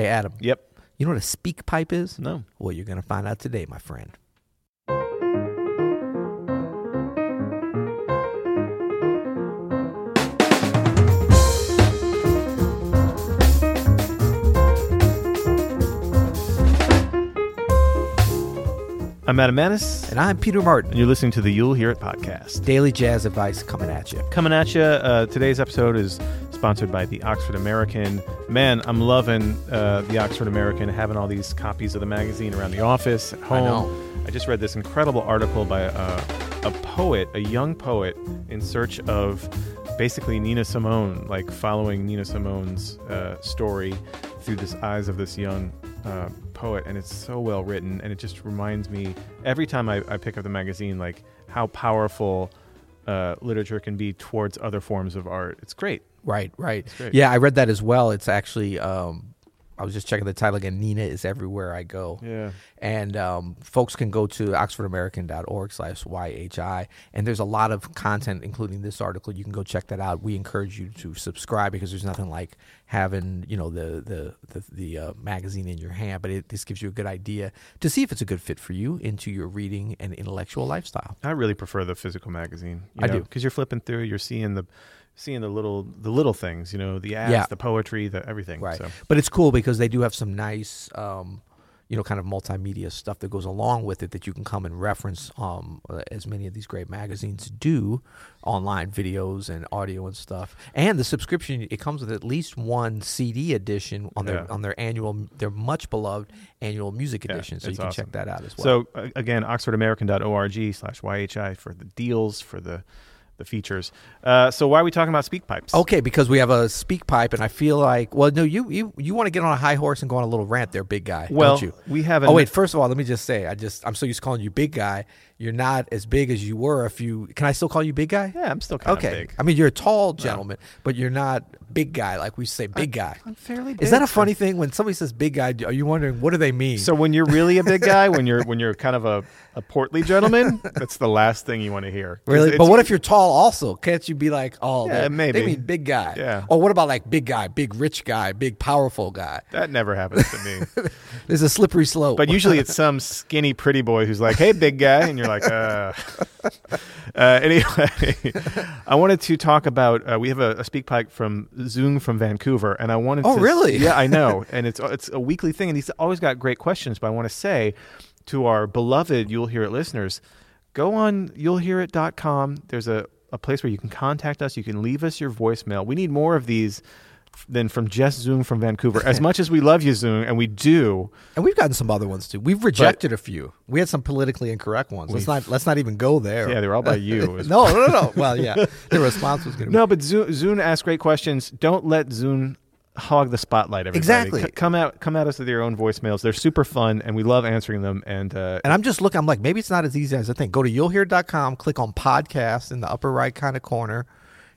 Hey, Adam. Yep. You know what a speak pipe is? No. Well, you're going to find out today, my friend. I'm Adam Maness, And I'm Peter Martin. and you're listening to the You'll Hear It podcast. Daily jazz advice coming at you. Coming at you, uh, today's episode is sponsored by the Oxford American. Man, I'm loving uh, the Oxford American, having all these copies of the magazine around the office, at home. know. I just read this incredible article by uh, a poet, a young poet, in search of basically Nina Simone, like following Nina Simone's uh, story through the eyes of this young uh, poet, and it's so well written, and it just reminds me every time I, I pick up the magazine, like how powerful uh, literature can be towards other forms of art. It's great. Right, right. Yeah, I read that as well. It's actually, um, I was just checking the title again. Nina is everywhere I go. Yeah. And um, folks can go to oxfordamerican.org slash YHI. And there's a lot of content, including this article. You can go check that out. We encourage you to subscribe because there's nothing like having, you know, the the the, the uh, magazine in your hand. But it, this gives you a good idea to see if it's a good fit for you into your reading and intellectual lifestyle. I really prefer the physical magazine. I do. because you're flipping through, you're seeing the seeing the little the little things, you know, the ads, Yeah. the poetry, the everything. Right. So But it's cool because they do have some nice, um, you know, kind of multimedia stuff that goes along with it that you can come and reference, um, uh, as many of these great magazines do, online videos and audio and stuff. And the subscription it comes with at least one CD edition on their Yeah. on their annual, their much beloved annual music Yeah, edition. so you can awesome. check that out as well. So again, oxfordamerican.org slash YHI for the deals, for the the features. Uh, so why are we talking about speak pipes? Okay, because we have a speak pipe, and I feel like, well, no, you you you want to get on a high horse and go on a little rant there, big guy, well, don't you? we have. A Oh wait, first of all, let me just say, I just I'm so used to calling you big guy. You're not as big as you were a few. Can I still call you big guy? Yeah, I'm still kind okay. of big. I mean, you're a tall gentleman, but you're not big guy like we say big guy. I'm fairly. Is that a funny thing when somebody says big guy? Are you wondering what do they mean? So when you're really a big guy, when you're when you're kind of a, a portly gentleman, that's the last thing you want to hear. Really? But what if you're tall also? Can't you be like, oh, Yeah, they- maybe. They mean big guy. Yeah. Or what about like big guy, big rich guy, big powerful guy? that never happens to me? There's a slippery slope. But usually it's some skinny, pretty boy who's like, "Hey, big guy," and you're like, "Uh." uh anyway, I wanted to talk about. Uh, we have a, a speak pipe from Zoom from Vancouver, and I wanted. Oh, to, really? Yeah, I know, and it's it's a weekly thing, and he's always got great questions. But I want to say to our beloved You'll Hear It listeners, go on You'll Hear you'llhearit.com. There's a a place where you can contact us. You can leave us your voicemail. We need more of these. Than from just Zoom from Vancouver. As much as we love you, Zoom, and we do, And we've gotten some other ones too. We've rejected a few. We had some politically incorrect ones. Let's not let's not even go there. yeah, they're all by you. no, no, no, no. Well, yeah, the response was going to be No, but Zoom, asks great questions. Don't let Zoom hog the spotlight. Everybody. Exactly. C- come out, come at us with your own voicemails. They're super fun, and we love answering them. And uh, And I'm just looking. I'm like, maybe it's not as easy as I think. Go to you'llhear.com, click on podcast in the upper right kind of corner,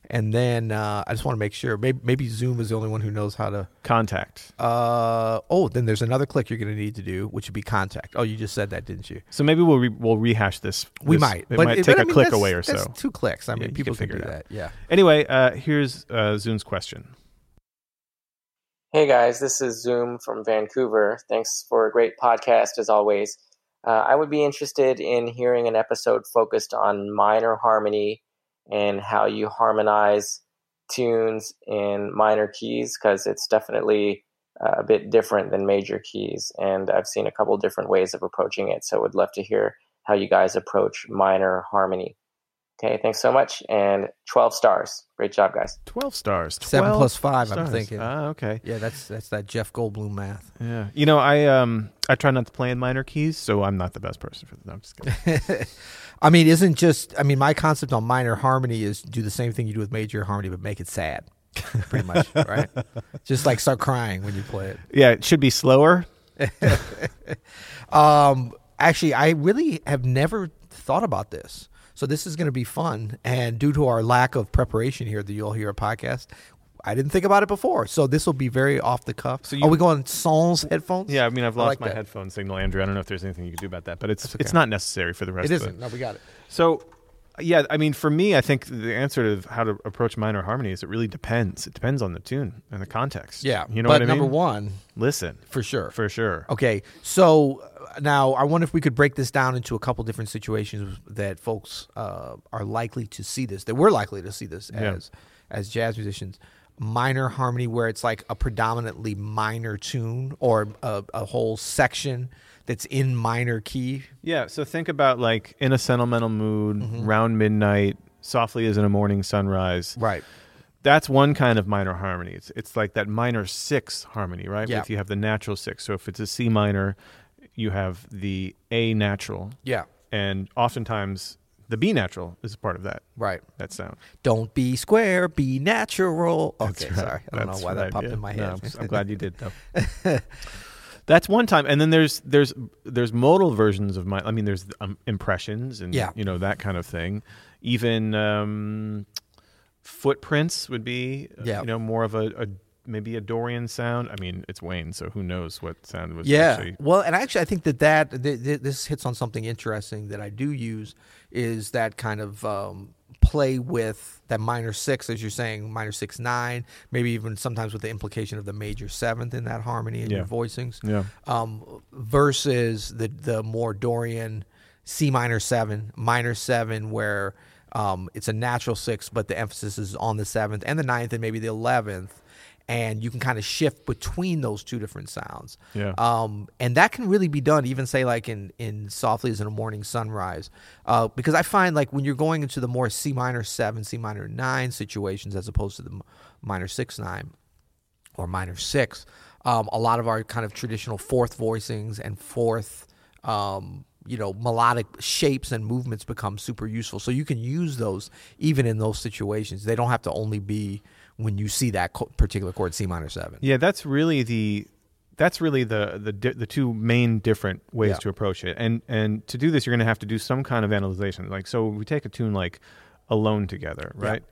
and then uh, I just want to make sure. Maybe, maybe Zoom is the only one who knows how to. contact. Uh, oh, then there's another click you're going to need to do, which would be contact. Oh, you just said that, didn't you? So maybe we'll re- we'll rehash this. We this- might. It but might but take I a mean, click away or that's so. Two clicks. I mean, Yeah, people can can, figure do it that. Yeah. Anyway, uh, here's uh, Zune's question. Hey guys, this is Zoom from Vancouver. Thanks for a great podcast as always. Uh, I would be interested in hearing an episode focused on minor harmony and how you harmonize tunes in minor keys because it's definitely uh, a bit different than major keys. And I've seen a couple different ways of approaching it, so would love to hear how you guys approach minor harmony. Okay, thanks so much, and 12 stars. Great job, guys. Twelve stars. Seven 12 plus five, I'm thinking. Ah, okay. Yeah, that's that's that Jeff Goldblum math. Yeah. You know, I um I try not to play in minor keys, so I'm not the best person for that. No, I'm just kidding. I mean, isn't just I mean, my concept on minor harmony is do the same thing you do with major harmony, but make it sad. Pretty much, right? Just like start crying when you play it. yeah, it should be slower. Um, actually, I really have never thought about this. So this is going to be fun. And due to our lack of preparation here at the You'll Hear a podcast, I didn't think about it before. So this will be very off the cuff. So Are we going Sans headphones? Yeah, I mean, I've lost like my that. headphone signal, Andrew. I don't know if there's anything you can do about that, but it's okay. it's not necessary for the rest It isn't. No, we got it. So, yeah, I mean, for me, I think the answer to how to approach minor harmony is it really depends. It depends on the tune and the context. Yeah, you know but what I number mean. one, Listen, for sure. for sure. Okay, so uh, now I wonder if we could break this down into a couple different situations that folks uh, are likely to see this, that we're likely to see this Yeah. as as jazz musicians. Minor harmony, where it's like a predominantly minor tune or a, a whole section that's in minor key. Yeah, so think about like in a sentimental mood, Mm-hmm. round midnight, softly as in a morning sunrise. Right. That's one kind of minor harmony. It's it's like that minor six harmony, right? Yeah. If you have the natural six. So if it's a C minor, you have the A natural, Yeah. and oftentimes the B natural is a part of that Right. that sound. Don't be square, be natural. Okay, right. sorry. I don't know That's why that popped yeah. in my No, head. I'm, I'm glad you did though. That's one time, and then there's there's there's modal versions of my. I mean, there's um, impressions and Yeah. you know that kind of thing. Even um, footprints would be uh, Yeah. you know more of a, a maybe a Dorian sound. I mean, it's Wayne, so who knows what sound was Yeah. actually. Well, and actually, I think that that th- th- this hits on something interesting that I do use is that kind of um, play with that minor six, as you're saying, minor six nine, maybe even sometimes with the implication of the major seventh in that harmony in your voicings, Yeah. um, versus the the more Dorian C minor seven, minor seven, where um, it's a natural six, but the emphasis is on the seventh and the ninth and maybe the eleventh. And you can kind of shift between those two different sounds. Yeah. Um, and that can really be done, even say like in in softly as in a morning sunrise, uh, because I find like when you're going into the more C minor seven, C minor nine situations as opposed to the minor six nine or minor six, um, a lot of our kind of traditional fourth voicings and fourth, um, you know, melodic shapes and movements become super useful. So you can use those even in those situations. They don't have to only be when you see that co- particular chord C minor seven. Yeah, that's really the that's really the the di- the two main different ways Yeah. to approach it. And and to do this, you're going to have to do some kind of analyzation. Like so, we take a tune like "Alone Together," Yeah. right?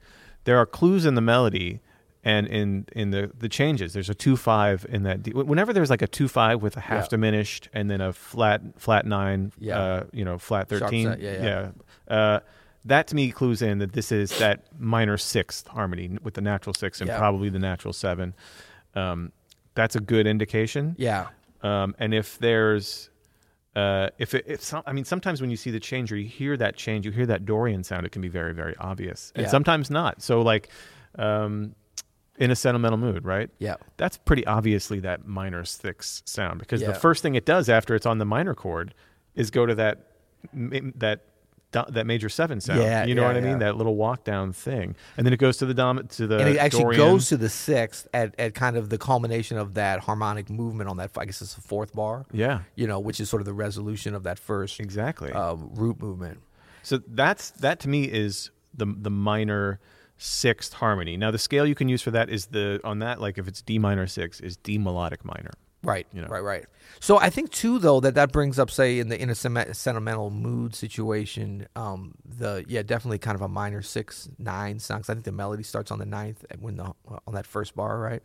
There are clues in the melody and in in the the changes. There's a two five in that. D- whenever there's like a two five with a half Yeah. diminished and then a flat flat nine, Yeah. uh, you know, flat thirteen, set, yeah, yeah. Uh, that to me clues in that this is that minor sixth harmony with the natural six and Yeah. probably the natural seven. Um, that's a good indication. Yeah. Um, and if there's, uh, if it, if some, I mean, sometimes when you see the change or you hear that change, you hear that Dorian sound, it can be very, very obvious, and Yeah. sometimes not. So, like, um, in a sentimental mood, right? Yeah. That's pretty obviously that minor six sound because Yeah. the first thing it does after it's on the minor chord is go to that that that major seven sound. Yeah, you know yeah, what I mean? yeah. That little walk down thing, and then it goes to the dom to the and it actually Dorian. goes to the sixth at, at kind of the culmination of that harmonic movement on that. I guess it's the fourth bar. yeah, You know, which is sort of the resolution of that first exactly. um, root movement. So that's that to me is the the minor sixth harmony. Now the scale you can use for that is the on that like if it's D minor six is D melodic minor. Right, You know. right, right. So I think too, though, that that brings up, say, in the in a sentimental mood situation, um, the yeah, definitely kind of a minor six nine. 'cause I think the melody starts on the ninth when the on that first bar, right?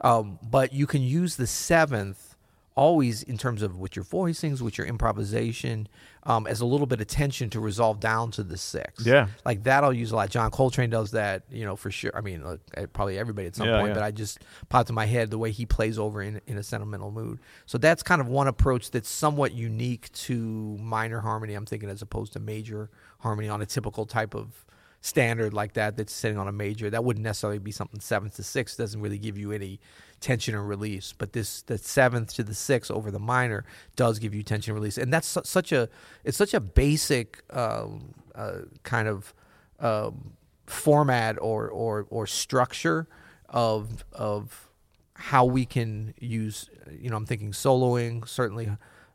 Um, but you can use the seventh always in terms of with your voicings, with your improvisation, um, as a little bit of tension to resolve down to the six. Yeah. like that I'll use a lot. John Coltrane does that, you know, for sure. I mean, look, eh, probably everybody at some Yeah, point, yeah. but I just popped in my head the way he plays over in, in a sentimental mood. So that's kind of one approach that's somewhat unique to minor harmony. I'm thinking as opposed to major harmony on a typical type of standard like that that's sitting on a major. That wouldn't necessarily be something seventh to sixth. Doesn't really give you any tension and release. But this the seventh to the sixth over the minor does give you tension and release, and that's su- such a it's such a basic um, uh, kind of um, format or or or structure of of how we can use you know i'm thinking soloing certainly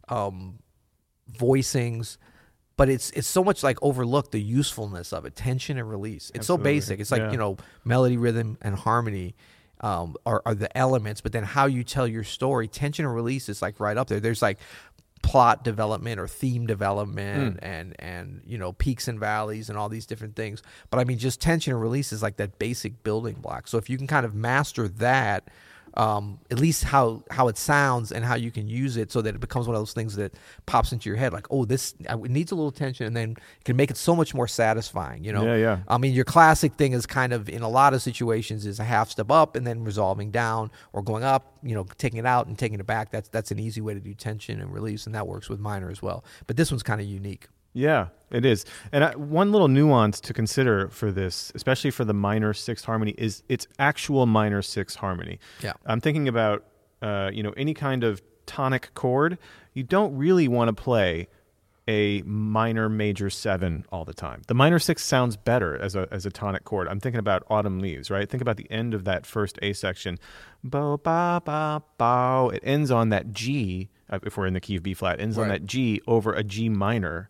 um voicings but it's it's so much like overlooked the usefulness of it tension and release it's so basic it's like Yeah. you know melody rhythm and harmony um, are, are the elements but then how you tell your story tension and release is like right up there. There's like plot development or theme development and and you know peaks and valleys and all these different things. But i mean just tension and release is like that basic building block. So if you can kind of master that um, at least how how it sounds and how you can use it so that it becomes one of those things that pops into your head like oh this uh, it needs a little tension and then it can make it so much more satisfying you know? Yeah, yeah. i mean your classic thing is kind of in a lot of situations is a half step up and then resolving down or going up you know taking it out and taking it back. That's that's an easy way to do tension and release and that works with minor as well. But this one's kind of unique Yeah, it is. And I, one little nuance to consider for this, especially for the minor sixth harmony, is it's actual minor sixth harmony. Yeah. I'm thinking about, uh, you know, any kind of tonic chord. You don't really want to play a minor major seven all the time. The minor six sounds better as a as a tonic chord. I'm thinking about autumn leaves, right? Think about the end of that first A section. Bo ba ba bow. It ends on that G. uh, If we're in the key of B flat, ends on that G over a G minor.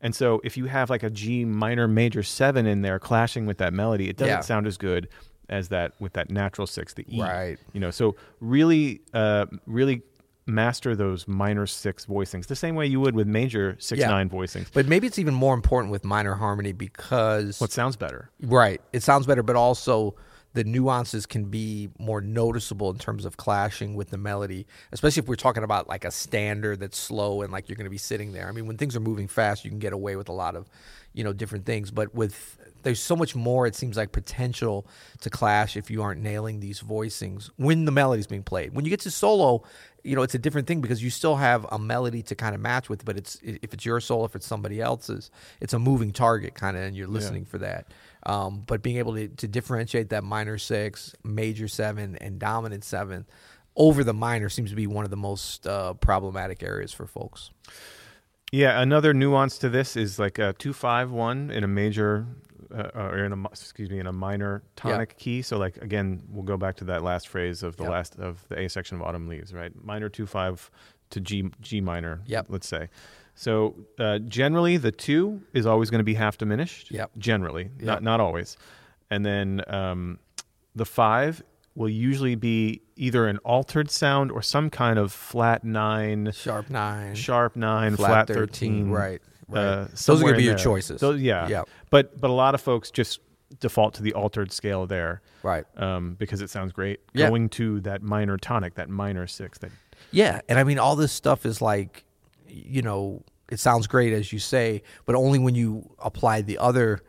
And so if you have like a G minor major seven in there clashing with that melody, it doesn't Yeah. sound as good as that with that natural six, the E. Right. You know, so really, uh, really master those minor six voicings the same way you would with major six Yeah. nine voicings. but maybe it's even more important with minor harmony because What sounds better? Right. It sounds better, but also the nuances can be more noticeable in terms of clashing with the melody, especially if we're talking about like a standard that's slow and like you're going to be sitting there. I mean, when things are moving fast, you can get away with a lot of, you know, different things, but with there's so much more it seems like potential to clash if you aren't nailing these voicings when the melody's being played. When you get to solo, you know, it's a different thing because you still have a melody to kind of match with, but it's if it's your solo, if it's somebody else's, it's a moving target kind of and you're listening for that. Um, but being able to, to differentiate that minor six, major seven, and dominant seven over the minor seems to be one of the most uh, problematic areas for folks. Yeah, another nuance to this is like a two five one in a major, uh, or in a excuse me in a minor tonic key. So like again, we'll go back to that last phrase of the Yep. last of the A section of Autumn Leaves, right? Minor two five to G G minor. Yep. Let's say. So uh, generally, the two is always going to be half diminished. Yep. Generally, Yep. not not always, and then um, the five will usually be either an altered sound or some kind of flat nine, Sharp nine, sharp nine, flat, flat, 13, right. right. uh, Those are going to be your there. choices. Those- yeah. Yeah. But but a lot of folks just default to the altered scale there Right. um, because it sounds great. Yeah. Going to that minor tonic, that minor six. That Yeah, and I mean all this stuff is like, you know, it sounds great as you say, but only when you apply the other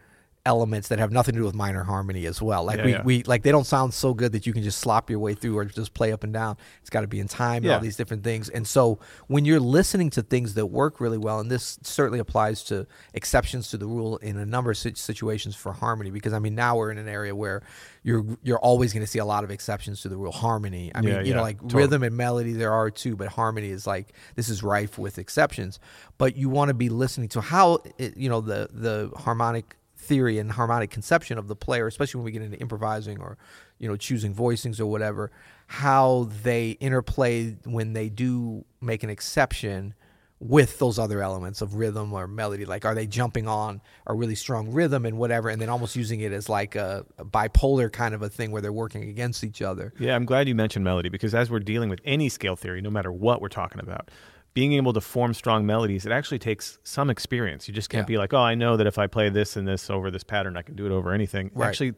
elements that have nothing to do with minor harmony as well. Like Yeah, we, yeah. we like they don't sound so good that you can just slop your way through or just play up and down. It's got to be in time and all these different things. And so when you're listening to things that work really well, and this certainly applies to exceptions to the rule in a number of situations for harmony, because I mean now we're in an area where you're you're always going to see a lot of exceptions to the rule. Harmony. I mean, Yeah, you know, like totally. rhythm and melody there are too, but harmony is like this is rife with exceptions. But you want to be listening to how it, you know the the harmonic theory and harmonic conception of the player, especially when we get into improvising or you know choosing voicings or whatever, how they interplay when they do make an exception with those other elements of rhythm or melody. Like are they jumping on a really strong rhythm and whatever and then almost using it as like a, a bipolar kind of a thing where they're working against each other? Yeah, I'm glad you mentioned melody because as we're dealing with any scale theory, no matter what we're talking about, being able to form strong melodies, it actually takes some experience. You just can't Yeah. be like, oh, I know that if I play this and this over this pattern, I can do it over anything. Right. Actually,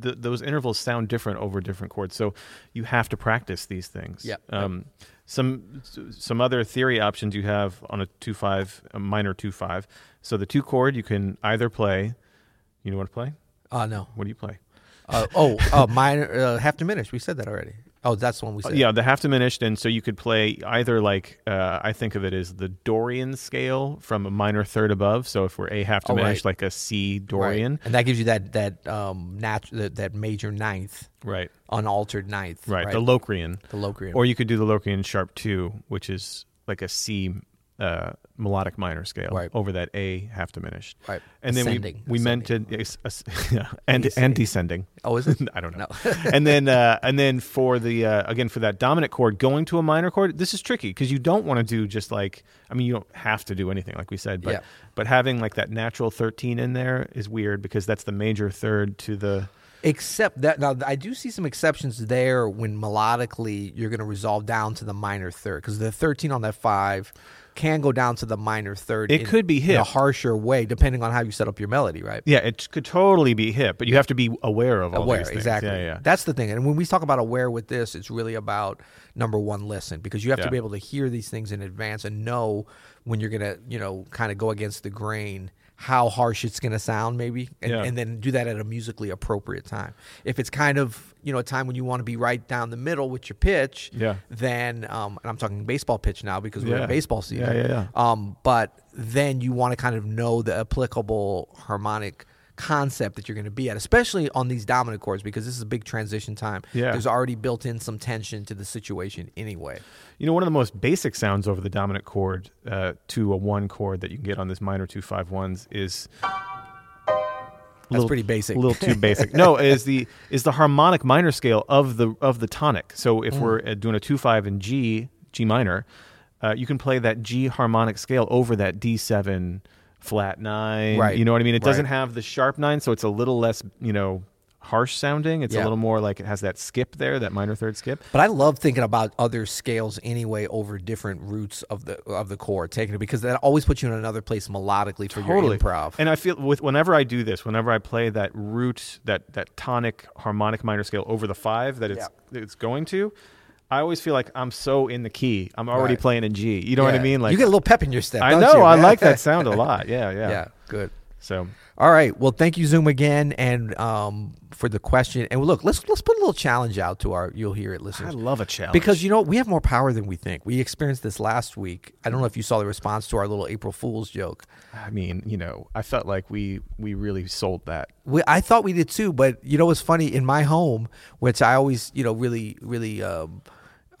th- those intervals sound different over different chords, so you have to practice these things. Yeah. Um, some some other theory options you have on a two five, a minor two five. So the two chord you can either play. You know what to play? uh no What do you play? Uh, oh, uh, minor, uh, half diminished. We said that already. Oh, that's the one we Uh, said. yeah, the half diminished, and so you could play either like uh, I think of it as the Dorian scale from a minor third above. So if we're A half Oh, right. diminished, like a C Right. Dorian, and that gives you that that um nat- that, that major ninth, right, unaltered ninth, right, the Locrian, the Locrian. or you could do the Locrian sharp two, which is like a C uh, melodic minor scale Right. over that A half diminished. right, And then Ascending, we we meant to yeah, and and descending. Oh, is it? I don't know. No. and then uh, and then for the uh, again for that dominant chord going to a minor chord, this is tricky because you don't want to do just like I mean you don't have to do anything like we said, but Yeah. but having like that natural thirteen in there is weird because that's the major third to the Except that now I do see some exceptions there when melodically you're going to resolve down to the minor third because the 13 on that five can go down to the minor third. It in- could be in a harsher way depending on how you set up your melody, right? Yeah, it could totally be hip, but you have to be aware of all aware exactly Yeah, yeah. that's the thing and when we talk about aware with this it's really about number one listen because you have Yeah. to be able to hear these things in advance and know when you're gonna you know kind of go against the grain how harsh it's gonna sound maybe and, Yeah. and then do that at a musically appropriate time if it's kind of you know a time when you want to be right down the middle with your pitch Yeah. then um and i'm talking baseball pitch now because we're Yeah. in baseball season Yeah, yeah, um but then you want to kind of know the applicable harmonic concept that you're going to be at, especially on these dominant chords, because this is a big transition time. Yeah. There's already built in some tension to the situation anyway. You know, one of the most basic sounds over the dominant chord uh, to a one chord that you can get on this minor two five ones is That's pretty basic. A little too basic. No, is the is the harmonic minor scale of the of the tonic. So Mm. if we're uh, doing a two five in G G minor, uh, you can play that G harmonic scale over that D seven flat nine. Right. You know what I mean? It doesn't have the sharp nine, so it's a little less you know harsh sounding. It's a little more like it has that skip there, that minor third skip. But I love thinking about other scales anyway over different roots of the of the chord, taking it because that always puts you in another place melodically for your improv. And I feel with whenever I do this, whenever I play that root, that that tonic harmonic minor scale over the five that it's it's going to, I always feel like I'm so in the key. I'm already Right. playing in G. You know what I mean? Like you get a little pep in your step. I know. you? I like that sound a lot. Yeah, yeah. yeah, good. So All right. Well, thank you, Zoom, again, and um, for the question. And look, let's let's put a little challenge out to our you'll hear it listeners. I love a challenge Because you know we have more power than we think. We experienced this last week. I don't know if you saw the response to our little April Fool's joke. I mean, you know, I felt like we we really sold that. We, I thought we did too, but you know what's funny? In my home, which I always you know really really um,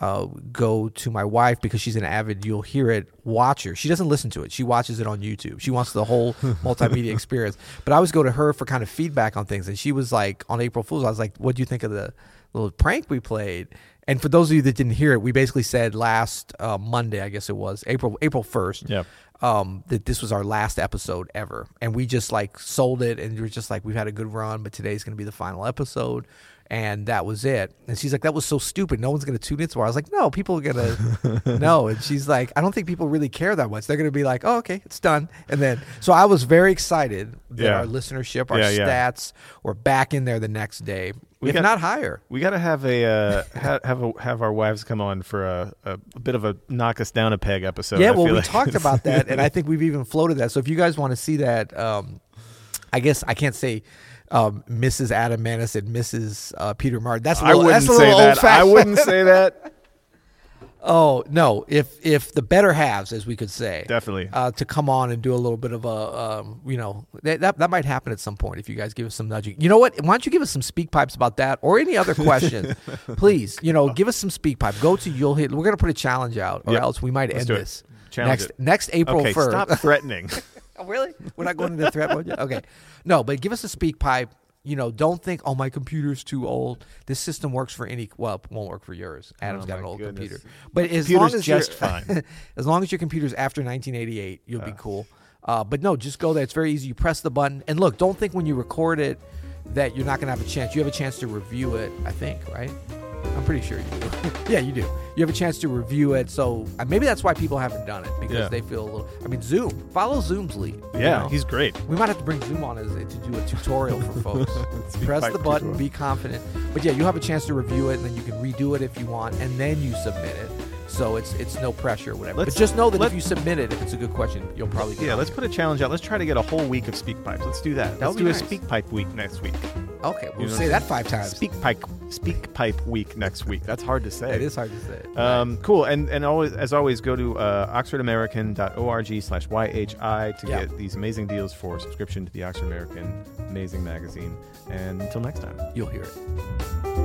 uh, go to my wife because she's an avid you'll hear it watcher. She doesn't listen to it. She watches it on YouTube. She wants the whole multimedia experience. But I always go to her for kind of feedback on things, and she was like on April Fools. I was like, "What do you think of the little prank we played?" And for those of you that didn't hear it, we basically said last uh, Monday, I guess it was April April first Yep. um, that this was our last episode ever, and we just like sold it, and we were just like, we've had a good run, but today's going to be the final episode, and that was it. And she's like, that was so stupid. No one's going to tune in tomorrow. I was like, no, people are going to know. And she's like, I don't think people really care that much. They're going to be like, oh, okay, it's done. And then, so I was very excited that Yeah. our listenership, our Yeah, yeah. stats were back in there the next day, We if got- not higher. We got to have a uh, ha- have a, have our wives come on for a, a, bit of a knock us down a peg episode. Yeah, I well, we like. talked about that, and I think we've even floated that. So if you guys want to see that, um, I guess I can't say um, Mrs. Adam Maness and Mrs. Uh, Peter Martin. That's a I little, wouldn't that's a say that. I wouldn't say that. Oh no! If if the better halves, as we could say, Definitely. uh, to come on and do a little bit of a, um, you know, that, that that might happen at some point if you guys give us some nudging. You know what? Why don't you give us some speak pipes about that or any other questions, please? You know, give us some speak pipe. Go to you'll hit. We're gonna put a challenge out, or Yep. else we might Let's end this Challenge next it. next April okay, first. stop threatening. Oh, really? We're not going into the threat mode yet? Okay. No, but give us a speak pipe. You know, don't think, oh, my computer's too old. This system works for any, well, it won't work for yours. Adam's Oh, got an old goodness. computer. But as Computer's long as just you're- fine. as long as your computer's after 1988, you'll be cool. Uh, but no, just go there. It's very easy. You press the button. And look, don't think when you record it that you're not going to have a chance. You have a chance to review it, I think, right? I'm pretty sure you do. yeah, you do. You have a chance to review it. So uh, maybe that's why people haven't done it because Yeah. they feel a little. I mean, Zoom. Follow Zoom's lead. you yeah, know? he's great. We might have to bring Zoom on as to do a tutorial for folks. Press the button, be confident. But yeah, you have a chance to review it, and then you can redo it if you want, and then you submit it. So it's it's no pressure or whatever. Let's- but just know that let- if you submit it, if it's a good question, you'll probably get Yeah, on let's there. put a challenge out. Let's try to get a whole week of speak pipes. Let's do that. That let's would be do nice. a speak pipe week next week. Okay, we'll You know say that five times. Speak pipe speak pipe week next week. That's hard to say. It is hard to say. Um, cool. And and always as always, go to uh, oxfordamerican.org slash YHI to Yeah. get these amazing deals for subscription to the Oxford American amazing magazine. And until next time. You'll hear it.